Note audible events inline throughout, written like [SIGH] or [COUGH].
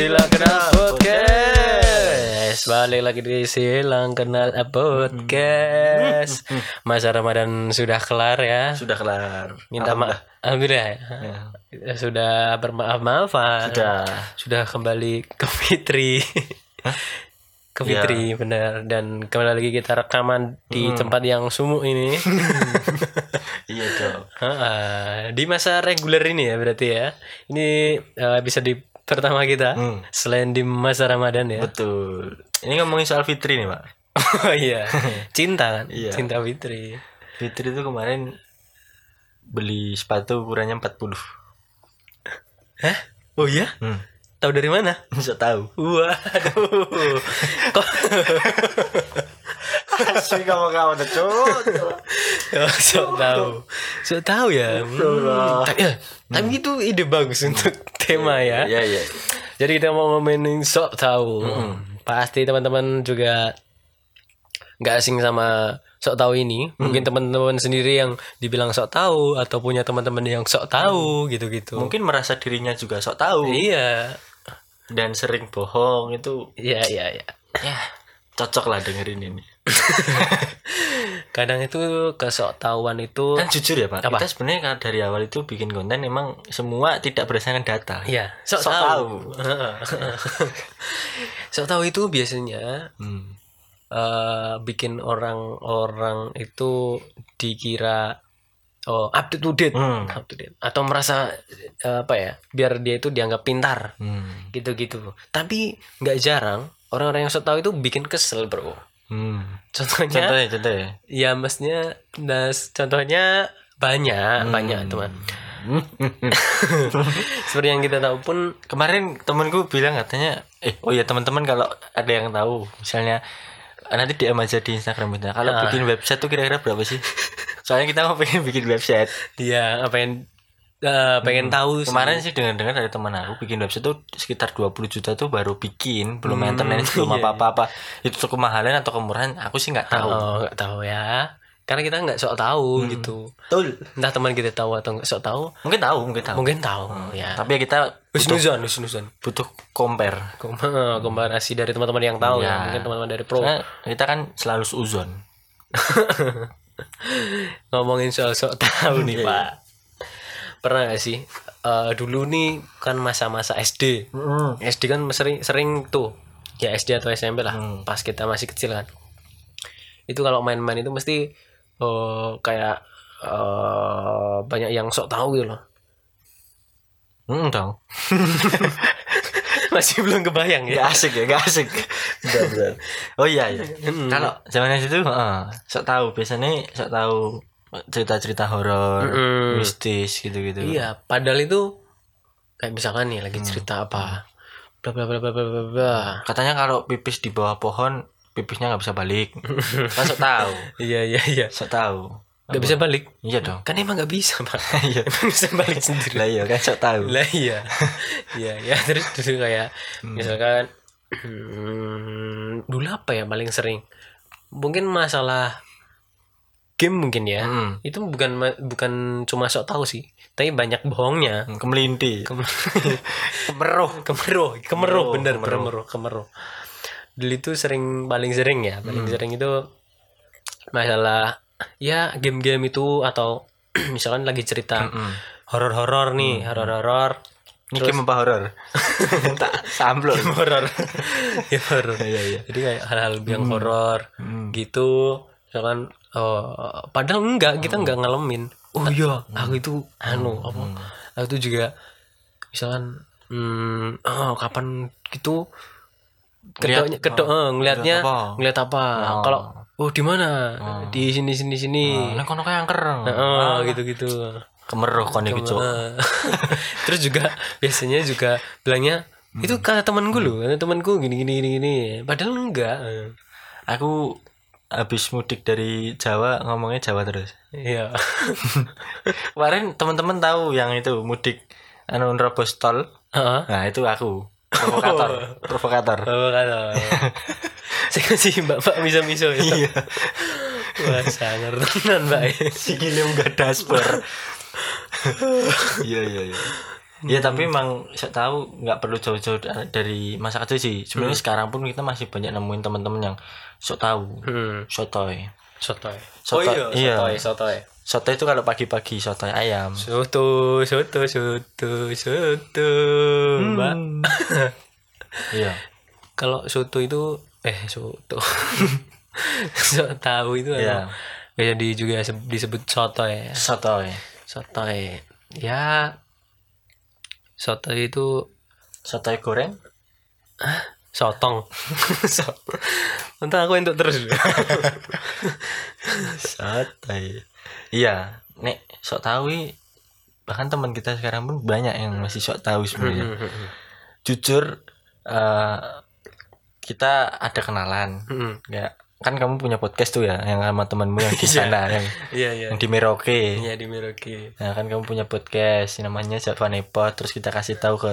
Silang kenal podcast. Balik lagi di Silang kenal podcast. Masa Ramadan sudah kelar ya. Sudah kelar. Minta maaf. Alhamdulillah ya. Ya. Sudah bermaaf maafan. Sudah. Sudah kembali ke Fitri. ke Fitri benar dan kembali lagi kita rekaman di tempat yang sumuk ini. [LAUGHS] Iya dong. Di masa reguler ini ya berarti ya. Ini eh, bisa di pertama kita Hmm. selain di masa Ramadan ya. Betul. Ini ngomongin soal Fitri nih, Pak. [LAUGHS] Oh iya. [LAUGHS] Cinta kan? Iya. Cinta Fitri. Fitri itu kemarin beli sepatu ukurannya 40. Hah? Oh iya? Hmm. Tahu dari mana? Bisa tahu. Waduh. [LAUGHS] Kok Asli kamu-kamu tuh, Cuk. Oh, sok tahu. Sok tahu ya. Hmm. Tapi, ya, tapi itu ide bagus untuk tema ya. Iya, iya. Jadi kita mau ngomongin sok tahu. Pasti teman-teman juga nggak asing sama sok tahu ini. Mungkin teman-teman sendiri yang dibilang sok tahu atau punya teman-teman yang sok tahu gitu-gitu. Mungkin merasa dirinya juga sok tahu Iya. dan sering bohong itu Iya, iya, iya. ya cocok lah dengerin ini. [LAUGHS] Kadang itu kesok tahuan itu Kan jujur ya, Pak. Apa? Kita sebenarnya kan dari awal itu bikin konten emang semua tidak berdasarkan data. Iya, sok, Sok tahu. tahu. [LAUGHS] sok tahu itu biasanya Hmm. eh bikin orang-orang itu dikira oh up to date, Hmm. up to date atau merasa eh, apa ya biar dia itu dianggap pintar Hmm. gitu-gitu tapi nggak jarang orang-orang yang sok tahu itu bikin kesel bro Hmm. contohnya Contohnya, contohnya. ya mestinya nah, contohnya banyak Hmm. banyak teman [LAUGHS] seperti yang kita tahu pun Kemarin temanku bilang katanya, eh oh ya teman-teman kalau ada yang tahu, misalnya nanti DM aja di Instagram kita. Kalau Ah. bikin website tuh kira-kira berapa sih? Soalnya kita mau pengen bikin website. dia apa eh, pengen tahu sih. Hmm. Kemarin sih dengar-dengar dari teman aku bikin website tuh sekitar 20 juta tuh baru bikin, belum maintenance, [LAUGHS] belum iya, apa-apa. Itu tuh kemahalan atau kemurahan, aku sih nggak tahu. Oh, tahu ya. Karena kita nggak sok tahu Hmm. gitu. Betul. Entah teman kita tahu atau nggak sok tahu, Mungkin tahu, mungkin tahu. mungkin tahu ya. Tapi ya kita Husnuzon, husnuzon. butuh compare. Kom- [LAUGHS] Komparasi dari teman-teman yang tahu ya. Iya. Mungkin teman-teman dari pro. Karena kita kan selalu seuzon. [LAUGHS] Ngomongin soal sok tahu nih, Iya, Pak. Pernah gak sih eh, dulu nih kan masa-masa SD. SD kan sering sering tuh ya SD atau SMP lah Hmm. pas kita masih kecil kan itu kalau main-main itu mesti eh, kayak eh, banyak yang sok tahu gitu loh Hmm, dong. [LAUGHS] masih belum kebayang ya Gak asik ya, gak asik. Benar, benar. Oh iya iya. Hmm. Kalau zaman itu, heeh, sok tahu biasanya sok tahu cerita-cerita horor, Mm-mm. mistis gitu-gitu. iya padahal itu kayak misalkan nih lagi cerita apa bla bla bla bla bla bla Katanya kalau pipis di bawah pohon, pipisnya nggak bisa balik. [LAUGHS] sok tahu, iya iya iya sok tahu. nggak bisa balik Iya dong. kan emang nggak bisa pak [LAUGHS] Iya. [LAUGHS] emang bisa balik sendiri Lah iya kan sok tahu. lah iya iya ya terus dulu kayak misalkan hmm, [CLEARS THROAT] dulu apa ya paling sering mungkin masalah game mungkin ya Hmm. itu bukan bukan cuma sok tahu sih tapi banyak bohongnya Kemelinti. Kem- [LAUGHS] Kemeruh. kemeruh kemeruh Kemeruh, bener kemeruh kemeruh dulu itu sering paling sering ya paling Hmm. sering itu masalah ya game-game itu atau [CLEARS THROAT] misalkan lagi cerita horor-horor nih horor-horor Ini game apa horor? [LAUGHS] tak samblok. horor [LAUGHS] ya horor Iya iya. jadi kayak hal-hal yang horor Hmm. gitu misalkan oh, padahal enggak kita enggak ngalamin. Oh iya. Aku itu anu apa aku itu juga misalkan hmm, oh, kapan gitu kedoknya kedok oh, eh, ngelihatnya ngeliat apa? ngeliat apa? Oh. kalau oh di mana? Di sini sini sini. Nah, kono kayak oh gitu gitu Kemeruh kon iki, [LAUGHS] terus juga biasanya juga bilangnya itu kata temanku loh kata temanku gini gini gini gini. Padahal enggak. Aku habis mudik dari Jawa ngomongnya Jawa terus. iya [LAUGHS] Kemarin teman-teman tahu yang itu mudik anu nerobos tol. Heeh. Nah, itu aku. [LAUGHS] Provokator, provokator. Kata. [LAUGHS] Saya kasih bapak bisa miso ya. Iya. Wah, sangar tenan, Mbak. Sikile munggah dashboard. Iya, iya, iya. Ya tapi emang saya tahu nggak perlu jauh-jauh da- dari masa kecil sih. Sebenarnya sekarang pun kita masih banyak nemuin teman-teman yang sok tahu, Hmm. sotoy. Sotoy. Soto- oh iya, iya. sotoy, sotoy. Sotoy itu kalau pagi-pagi sotoy ayam. Soto, soto, soto, soto, Mbak. [LAUGHS] Iya. Kalau soto itu eh soto. [LAUGHS] so tahu itu Iya. emang biasa di juga se- disebut soto ya. Sotoy. Sotoy. Ya soto itu Sotoy goreng? sotong. [LAUGHS] so, Entah aku untuk terus. [LAUGHS] Sotoy. Iya, nek sok tahu bahkan teman kita sekarang pun banyak yang masih sok tahu sebenarnya. Jujur eh kita ada kenalan. Hmm. Ya, kan kamu punya podcast tuh ya yang sama temanmu yang di [LAUGHS] Iya. sana yang Iya iya. yang di Merauke. Iya di Merauke. Nah, kan kamu punya podcast namanya Java Nepot terus kita kasih tahu ke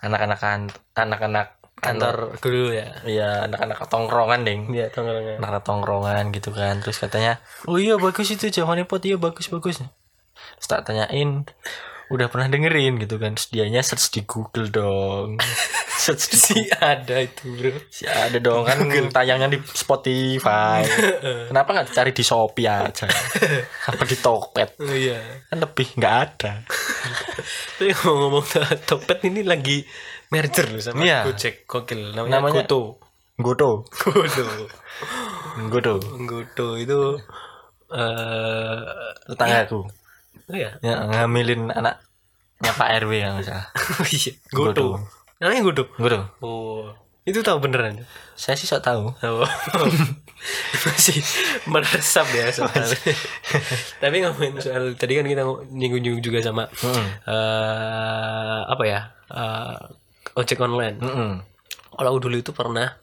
anak-anak kan- anak-anak Kantor dulu ya. Iya, anak-anak tongkrongan, Ding. Iya tongkrongan. Anak tongkrongan gitu kan. Terus katanya, "Oh iya bagus itu Java Nepot, iya bagus bagus." Terus tak tanyain, "Udah pernah dengerin?" gitu kan. Terus dianya search di Google dong. [LAUGHS] search di Si ada itu bro. Si ada dong kan tayangnya di Spotify. [LAUGHS] Kenapa nggak cari di Shopee aja? [LAUGHS] Apa di Tokped? Oh, iya. Kan lebih nggak ada. Tapi ngomong-ngomong Tokped ini lagi merger loh sama Iya. Gojek Gokil namanya, Namanya- Goto. Godo. Goto. Godo. Goto itu eh Tetanggaku. Oh ya. Ya, ngambilin anaknya Pak RW yang salah. [LAUGHS] Oh iya, Goto. Namanya. Godo. Oh. Itu tahu beneran. Saya sih sok tahu. Oh. [LAUGHS] Masih meresap ya soalnya. [LAUGHS] Tapi ngomongin soal tadi kan kita nyinggung-nyinggung juga sama Mm. eh apa ya? eh, ojek online. Mm-mm. Kalau aku dulu itu pernah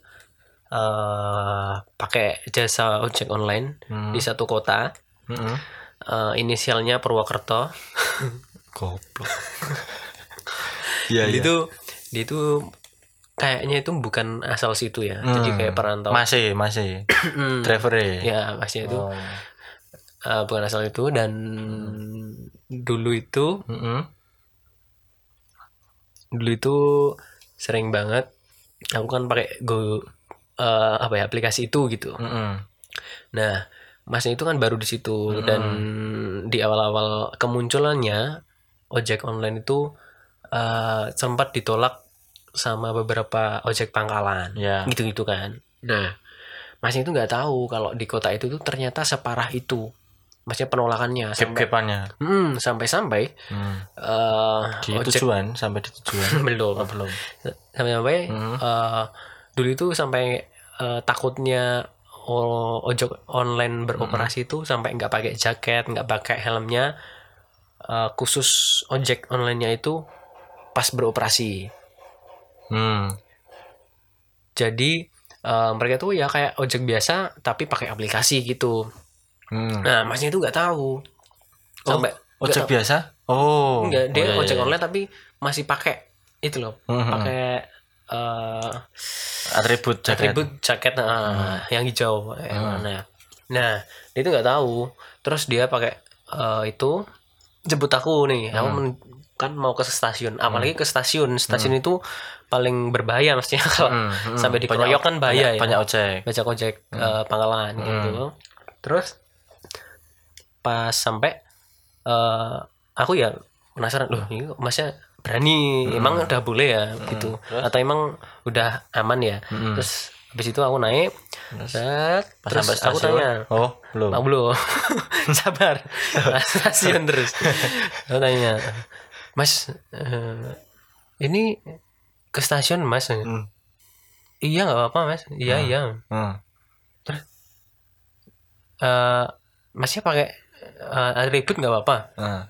eh pakai jasa ojek online Hmm. di satu kota. Mm-mm. Eh, inisialnya Purwokerto. Goblok. [LAUGHS] Iya, Dia iya. itu dia itu kayaknya itu bukan asal situ ya. Jadi Hmm. kayak perantau. Masih, masih. Driver ya. ya masih itu Oh. eh, bukan asal itu dan dulu itu Mm-mm. dulu itu sering banget aku kan pakai go eh, apa ya aplikasi itu gitu. Mm-mm. Nah, masnya itu kan baru di situ dan di awal-awal kemunculannya ojek online itu eh, sempat ditolak sama beberapa ojek pangkalan, Ya. gitu-gitu kan. Nah, masnya itu nggak tahu kalau di kota itu tuh ternyata separah itu, masnya penolakannya Gap-gapannya. Hmm, sampai-sampai Hmm. Di ojek tujuan sampai di tujuan. [LAUGHS] belum Oh, belum. sampai-sampai Hmm. eh, dulu itu sampai eh, takutnya ojek online beroperasi itu sampai nggak pakai jaket nggak pakai helmnya eh, khusus ojek onlinenya itu pas beroperasi Hmm. jadi eh, mereka tuh ya kayak ojek biasa tapi pakai aplikasi gitu Hmm. nah masnya itu nggak tahu sampai nggak Ojek tahu. biasa? Oh. Enggak, dia Oh, iya, ojek iya. online tapi masih pakai itu loh Mhm. pakai eh Atribut jaket. atribut jaket nah, yang hijau eh, nah nah dia itu nggak tahu. Terus dia pakai eh, itu jemput aku nih. Aku men- kan mau ke stasiun apalagi ke stasiun. Stasiun itu paling berbahaya mestinya [LAUGHS] kalau Hmm, hmm. sampai dikeroyok kan bahaya banyak, ya. banyak ojek. bajak ojek eh, pangkalan gitu. Terus pas sampai eh aku ya penasaran loh ini masnya berani emang udah boleh ya gitu. Atau emang udah aman ya? Terus habis itu aku naik set, Pas terus sampai aku tanya Oh, belum. Aku belum. [LAUGHS] Sabar. Stasiun terus. Aku tanya mas eh, ini ke stasiun mas? Hmm. iya nggak apa-apa mas. Iya iya. Hmm. eh masnya pakai eh, atribut nggak apa-apa? Nah.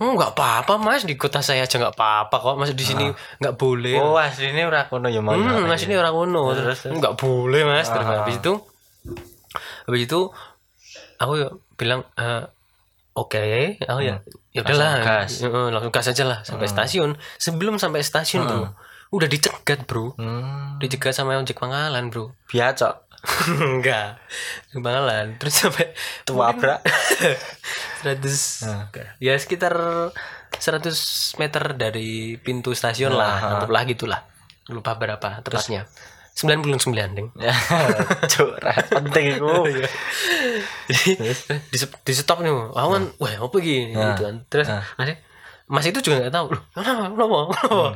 Oh nggak apa-apa mas di kota saya aja nggak apa-apa kok mas di sini nggak boleh Oh, aslinya ora kono ya mau. hmm, mas ini orang kuno Terus, terus. nggak boleh mas terus Ah. habis itu habis itu aku ya bilang eh, oke aku ya ya udahlah Hmm. Gas. Hmm. Langsung gas aja lah sampai stasiun sebelum sampai stasiun bro udah dicegat bro Hmm. dicegat sama ojek pangkalan bro Biasa. [LAUGHS] enggak. Ojek pangkalan terus sampai Tua brak. 100 Hmm. ya sekitar 100 meter dari pintu stasiun lah. Anggaplah gitulah. Lupa berapa tepatnya 99 ding Ya, cuk, penting iku. [LAUGHS] jadi di, di stop nih aku kan wah apa gini Nah. gitu kan. Terus Nah. masih? Mas itu juga nggak tahu. Loh kenapa? Kenapa? Kenapa?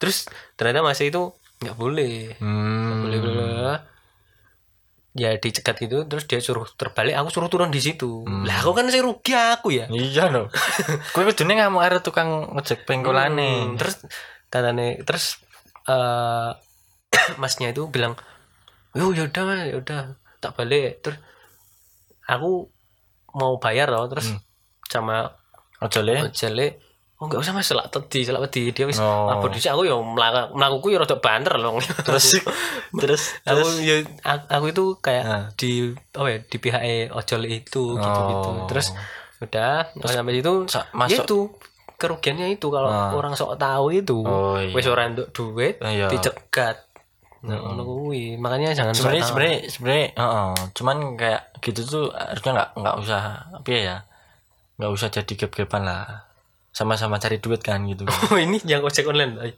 Terus ternyata mas itu nggak boleh. Hmm. boleh boleh boleh. Ya dicegat itu terus dia suruh terbalik aku suruh turun di situ lah aku kan saya rugi aku ya Iya no. [LAUGHS] Kowe kudune ngamuk karo tukang ngejek pengkolane. Hmm, terus katanya terus eh [COUGHS] masnya itu bilang yo yaudah mas yaudah tak balik terus aku mau bayar loh terus Hmm. sama Ojo le. Oh nggak usah mas. Selak tadi selak tadi dia wis Oh. lapor dhisik aku ya melaku melakuku ya rada banter loh. Terus [LAUGHS] terus aku terus? ya aku, itu kayak Ah. di oh ya di pihak ojol itu gitu gitu Oh. terus udah sampai itu masuk- itu kerugiannya itu. Kalau Ah. orang sok tahu itu Oh, iya. wis ora untuk duit Iya. dicegat. Nah kuwi. Makanya jangan sebenarnya sebenarnya sebenarnya heeh, cuman kayak gitu tuh harusnya nggak nggak usah apa ya nggak usah jadi gap-gapan lah sama-sama cari duit kan gitu. [LAUGHS] Oh ini yang ojek online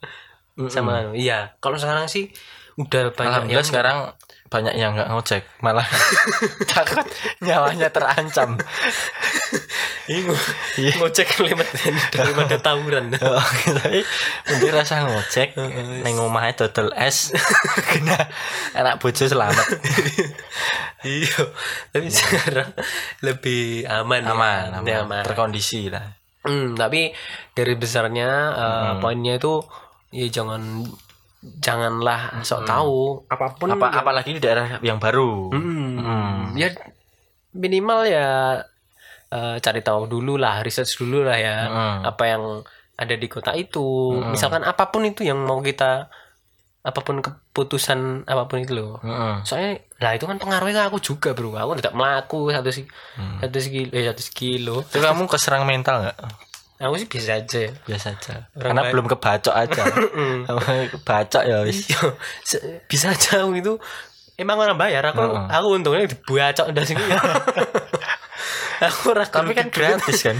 sama anu. iya. Kalau sekarang sih udah banyak alhamdulillah yang sekarang banyak yang nggak ngojek malah [LAUGHS] takut nyawanya terancam. [LAUGHS] Iya, ngojek lewat daripada tawuran. Oh, tapi mending rasa ngojek neng omahe dodol es kena anak bojo selamat. Iya tapi sekarang lebih aman ya. aman Ya, aman. Terkondisi lah Hmm, tapi dari besarnya eh, poinnya itu ya jangan janganlah sok tahu. Apa pun apa ya- apalagi di daerah yang baru. Hmm, Hmm. ya minimal ya eh, cari tahu dulu lah research dulu lah ya Hmm. apa yang ada di kota itu. Misalkan apa pun itu yang mau kita apa pun keputusan apa pun itu loh. Mm-mm. soalnya lah itu kan pengaruhnya ke aku juga bro. Aku tidak melaku satu si Hmm. satu sekilo eh satu sekilo. Itu kamu keserang mental nggak? Aku sih bisa aja. Biasa aja. Orang karena baik. belum kebacok aja. [LAUGHS] Kebacok [LAUGHS] ya wis. Iya, bisa aja aku itu. Emang orang bayar aku Heeh. aku untungnya dibuacok dari sini. [LAUGHS] Aku ora tapi kan gratis kan?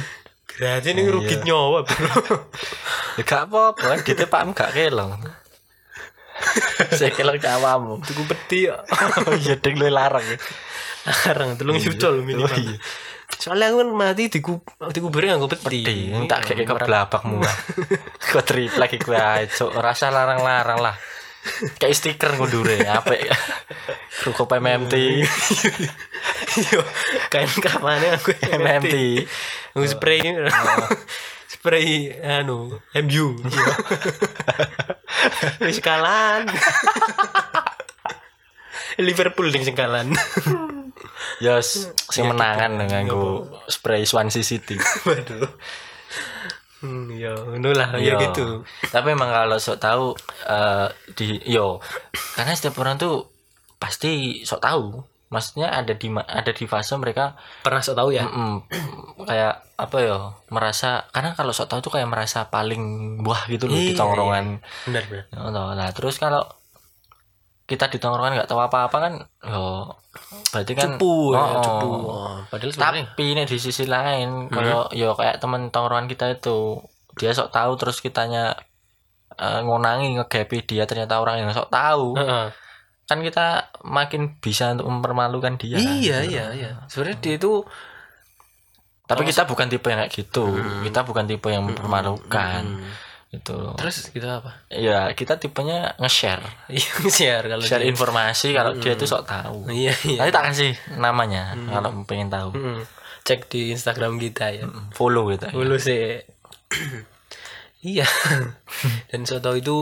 Gratis ini rugi nyawa bro. Ya gak apa-apa. Kan gitu pakmu gak kelong [LAUGHS] saya kelong ke awamu tuku peti ya. [LAUGHS] Oh iya deng lu larang ya. Larang telung juta loh minimal. Oh, iya. soalnya aku kan mati diku dikuburi nganggo peti. Di Iya, tak kayak keblabakmu. [LAUGHS] Kok triplek iku ae cuk. Rasa larang-larang lah. Kayak stiker ngundure apik. Ruko PMMT iya. Kain kamarnya aku MMT aku spray spray anu MU [LAUGHS] wis kalan. [LAUGHS] Liverpool ding sing kalan. [LAUGHS] Ya sing menangan dengan ku spray Swansea City. Waduh. Hmm, ya ngono lah ya Iya. gitu. Tapi emang kalau sok tahu eh, di yo karena setiap orang tuh pasti sok tahu maksudnya ada di ada di fase mereka pernah sok tahu ya? Mm, [CLEARS THROAT] kayak apa ya merasa karena kalau sok tahu tuh kayak merasa paling wah gitu loh di Iya, tongkrongan. Benar benar. Ya. Nah, terus kalau kita di tongkrongan nggak tahu apa-apa kan, yo berarti kan cupu ya Oh, cupu oh. Oh, padahal sebenarnya Tapi ini di sisi lain, kalau yo kayak temen tongkrongan kita itu, dia sok tahu terus kitanya eh, ngonangi ngegepi dia ternyata orang yang sok tahu, Heeh. Kan kita makin bisa untuk mempermalukan dia. iya gitu. iya iya sebenarnya dia itu Tapi kita bukan tipe yang kayak gitu. Kita bukan tipe yang mempermalukan. Gitu. terus kita apa Ya, kita tipenya nge-share. [LAUGHS] iya share kalau Share dia- informasi kalau dia itu sok tahu. iya iya Nanti tak kasih namanya kalau pengen tahu. Mm. cek di Instagram kita ya Follow gitu. dulu sih [CLEARS THROAT] iya [LAUGHS] dan so itu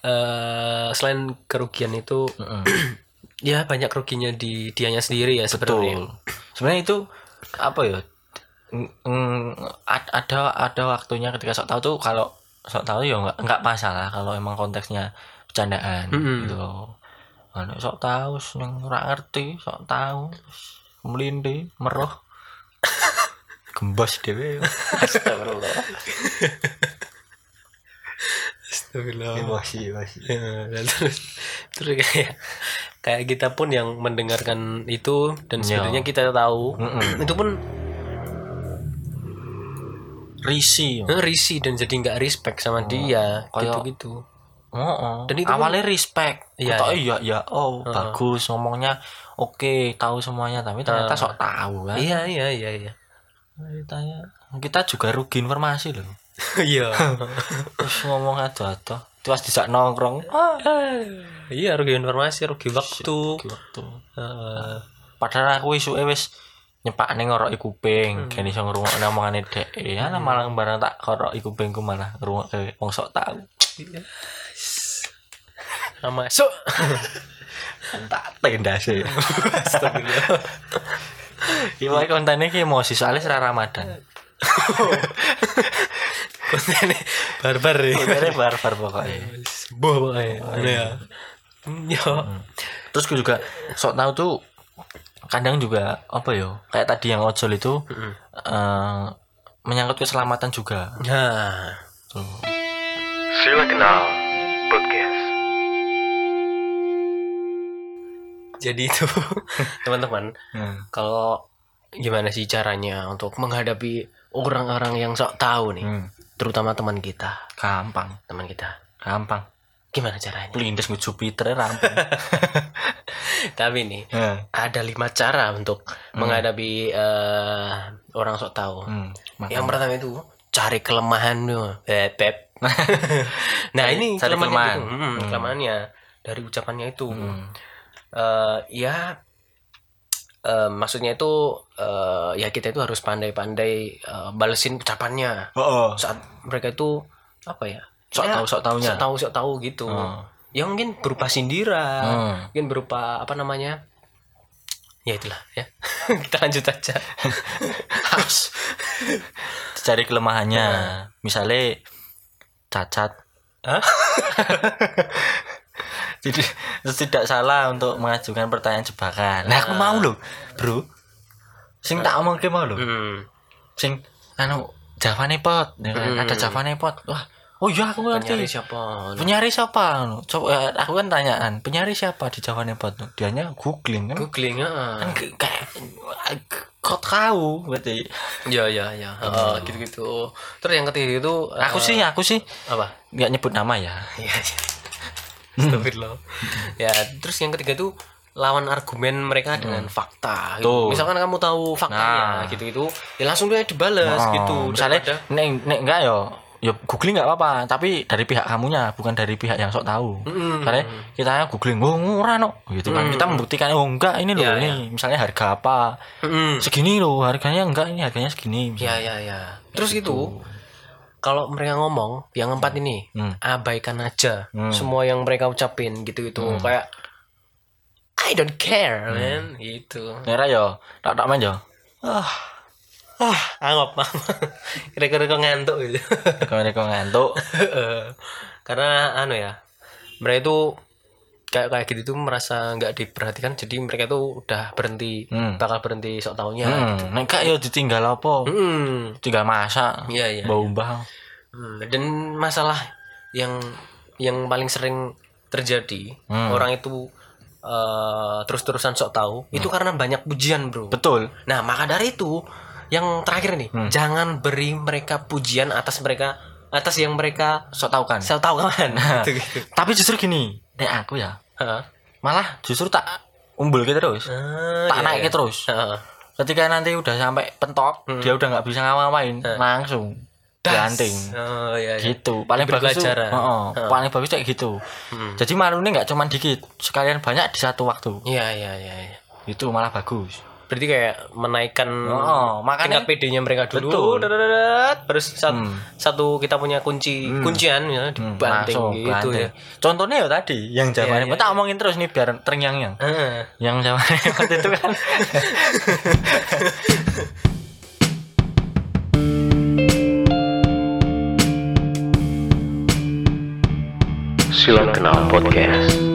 eh selain kerugian itu Mm-mm. [CLEARS THROAT] ya banyak kerugiannya di dianya sendiri ya sebenarnya Betul. Sebenarnya itu apa ya? ad- ada ada waktunya ketika sok tahu tuh kalau sok tahu ya nggak nggak masalah kalau emang konteksnya bercandaan Mm-mm. gitu loh. Ano sok tahu yang ora ngerti, sok tahu melindi, meroh. [LAUGHS] Gembos dhewe. [LAUGHS] Astagfirullah. [LAUGHS] Astagfirullah. Emosi, emosi. Ya, dan terus terus kayak kayak kita pun yang mendengarkan itu dan Ya. sebenarnya kita tahu Mm-mm. itu pun risi Eh, risih dan jadi nggak respect sama dia kayak- gitu-gitu Oh, oh. Dan itu awalnya respect. Iya, Iya, iya, iya. Oh, bagus ngomongnya. Oke, tahu semuanya, tapi ternyata sok tahu kan. iya iya iya iya Ditanya, kita juga rugi informasi loh. [LAUGHS] iya ngomong aja atau terus dijak nongkrong. iya rugi informasi rugi waktu Gitu. Heeh. Padahal aku isuke wis nyepakne ngoroki kuping, kene iso ngrungokne omongane dhek. Ya malah barang tak koroki kupingku malah ngrungokke wong sok tahu. sama [LAUGHS] so [LAUGHS] Tak tendase. Iya, kontennya ki emosi soalnya serah Ramadan. Kontennya barbar ya Kontennya barbar pokoknya. [LAUGHS] boh pokoknya Ini ya yo Terus gue juga sok tahu tuh kadang juga apa ya kayak tadi yang ojol itu eh, menyangkut keselamatan juga. nah Tuh. Sila Kenal Podcast. jadi itu [LAUGHS] teman-teman Hmm. kalau gimana sih caranya untuk menghadapi orang-orang yang sok tahu nih Hmm. terutama teman kita Gampang, teman kita gampang. gimana caranya Pelindes nge Jupiter rampung. [LAUGHS] tapi nih Hmm. ada lima cara untuk menghadapi eh, orang sok tahu Hmm. yang pertama itu cari kelemahan dulu Pep. [LAUGHS] nah ini Cari kelemahannya kelemahan. gitu. Hmm, kelemahannya dari ucapannya itu Hmm. Eh, ya eh, maksudnya itu eh, ya kita itu harus pandai-pandai eh, balesin ucapannya Oh, oh. saat mereka itu apa ya Sok Ya, tahu, sok taunya. sok tahu sok tahu gitu Oh. ya mungkin berupa sindiran Hmm. mungkin berupa apa namanya ya itulah ya [LAUGHS] kita lanjut aja [LAUGHS] Harus cari kelemahannya. Misalnya cacat. Hah? [LAUGHS] Jadi tidak salah untuk mengajukan pertanyaan jebakan. Nah, aku mau loh, Bro. Sing tak omong mau loh. hmm. Sing anu Java pot, ya kan? Hmm. ada Java pot. Wah, oh iya aku ngerti. Penyari siapa Penyari siapa? Anu, Coba eh, aku kan tanyaan, penyari siapa di Java pot? Dianya googling kan. googling ah Kan kayak kok tahu berarti. ya ya ya Heeh, gitu-gitu terus yang ketiga itu eh, Aku sih, aku sih apa nggak nyebut nama ya. Iya. [LAUGHS] Astagfirullah. ya, terus yang ketiga tuh lawan argumen mereka dengan fakta. gitu. Tuh. Misalkan kamu tahu faktanya Nah. gitu-gitu, ya langsung dia dibales Oh, gitu. Misalnya Daripada- nek nek enggak yo ya googling nggak apa-apa tapi dari pihak kamunya bukan dari pihak yang sok tahu Mm-mm. Misalnya kita googling oh murah no gitu kan kita membuktikan oh enggak ini loh Ya, ini misalnya harga apa Mm-mm. segini loh harganya enggak ini harganya segini Ya ya ya. Terus gitu. Kalau mereka ngomong yang empat ini Hmm. abaikan aja Hmm. semua yang mereka ucapin gitu-gitu kayak I don't care man gitu. Nera yo tak tak main yo Ah, anggap [LAUGHS] kira-kira kok ngantuk gitu. mereka ngantuk [LAUGHS] karena anu ya mereka itu kayak kayak gitu tuh merasa nggak diperhatikan jadi mereka tuh udah berhenti Hmm. bakal berhenti sok taunya hmm. nek enggak yo ditinggal apa Hmm. tinggal masak Iya, iya, bau bau Hmm, dan masalah yang yang paling sering terjadi Hmm. orang itu eh, terus-terusan sok tahu itu karena banyak pujian bro betul nah maka dari itu yang terakhir nih Hmm. jangan beri mereka pujian atas mereka atas yang mereka sok tahu kan sok tahu kan [LAUGHS] gitu gitu tapi justru gini nek aku ya Hah? malah justru tak umbul gitu terus iya, tak naik iya. terus Heeh. ketika nanti udah sampai pentok dia udah nggak bisa ngapa-ngapain langsung ganting Oh iya, iya. gitu paling bagus tuh Berpelajaran. Heeh, paling bagus kayak gitu jadi malu ini nggak cuma dikit sekalian banyak di satu waktu Iya iya iya. iya. itu malah bagus Berarti kayak menaikkan Oh, makanya- tingkat PD-nya mereka dulu. Betul. Terus sat- Hmm. satu kita punya kunci kuncian ya dibanting langsung gitu banting. ya. contohnya ya tadi yang jawabannya Iya, iya, tak omongin terus nih biar terngiang-ngiang Heeh. yang jawabannya [LAUGHS] waktu itu kan Sila Kenal Podcast.